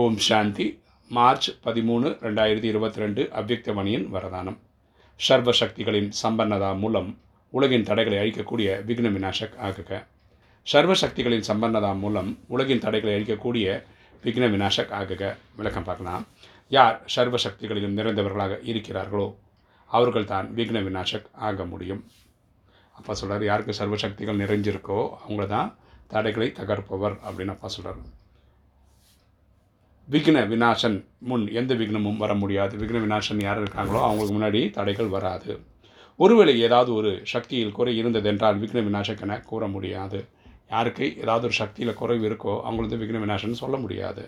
ஓம் சாந்தி. March பதிமூணு ரெண்டாயிரத்தி இருபத்தி ரெண்டு அவ்யக்தமணியின் வரதானம். சர்வ சக்திகளின் சம்பன்னதா மூலம் உலகின் தடைகளை அழிக்கக்கூடிய விக்ன விநாசக் ஆகுக. சர்வ சக்திகளின் சம்பன்னதா மூலம் உலகின் தடைகளை அழிக்கக்கூடிய விக்ன விநாசக் ஆகுக. விளக்கம் பார்க்கலாம். யார் சர்வ சக்திகளிலும் நிறைந்தவர்களாக இருக்கிறார்களோ அவர்கள் தான் விக்ன விநாசக் ஆக முடியும். அப்பா சொல்கிறார் யாருக்கு சர்வ சக்திகள் நிறைஞ்சிருக்கோ அவங்கள தான் தடைகளை தகர்ப்பவர் அப்படின்னு அப்பா சொல்கிறார் விக்ன விநாசன் முன் எந்த விக்னமும் வர முடியாது. விக்ன விநாசன் யார் இருக்காங்களோ அவங்களுக்கு முன்னாடி தடைகள் வராது. ஒருவேளை ஏதாவது ஒரு சக்தியில் குறை இருந்ததென்றால் விக்ன விநாசக்கென கூற முடியாது. யாருக்கு ஏதாவது ஒரு சக்தியில் குறைவு இருக்கோ அவங்களுக்கு விக்ன விநாசன் சொல்ல முடியாது.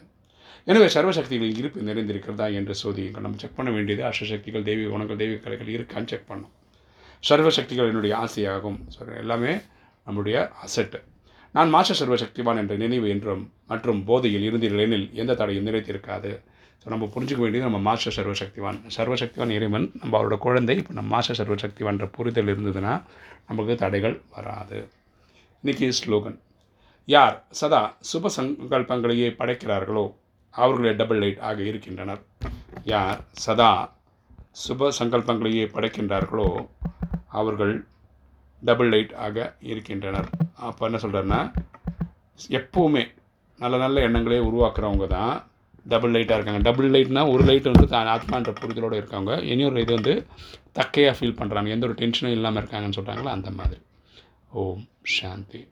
எனவே சர்வசக்திகளின் இருப்பு நிறைந்திருக்கிறதா என்று சோதியுங்கள் நம்ம செக் பண்ண வேண்டியது அஷ்டசக்திகள் தெய்வீக குணங்கள் தெய்வீக கலைகள் இருக்கான்னு செக் பண்ணும் சர்வசக்திகள் என்னுடைய ஆசையாகும். சரி, எல்லாமே நம்முடைய அசெட்டு நான் மாச சர்வசக்திவான் என்ற நினைவு என்றும் மற்றும் போதையில் இருந்தீர்களெனில் எந்த தடையும் நிறைத்திருக்காது. ஸோ நம்ம புரிஞ்சுக்க வேண்டியது நம்ம மாஸ்டர் சர்வசக்திவான். சர்வசக்திவான் இறைவன் நம்ம அவரோட குழந்தை இப்போ நம்ம மாஸ்டர் சர்வசக்திவான்ற புரிதல் இருந்ததுன்னா நமக்கு தடைகள் வராது. இன்னைக்கு ஸ்லோகன். யார் சதா சுப சங்கல்பங்களையே படைக்கிறார்களோ அவர்களே டபுள் லைட் ஆக இருக்கின்றனர். யார் சதா சுப சங்கல்பங்களையே படைக்கின்றார்களோ அவர்கள் டபுள் லைட் ஆக இருக்கின்றனர். அப்போ என்ன சொல்கிறேன்னா எப்போவுமே நல்ல நல்ல எண்ணங்களே உருவாக்குறவங்க தான் டபுள் லைட்டாக இருக்காங்க. டபுள் லைட்னா ஒரு லைட் வந்து தான் ஆத்மான்ற புரிதலோடு இருக்காங்க. இனியொரு இது வந்து தக்கையாக ஃபீல் பண்ணுறாங்க எந்த ஒரு டென்ஷனும் இல்லாமல் இருக்காங்கன்னு சொல்கிறாங்களோ அந்த மாதிரி. ஓம் சாந்தி.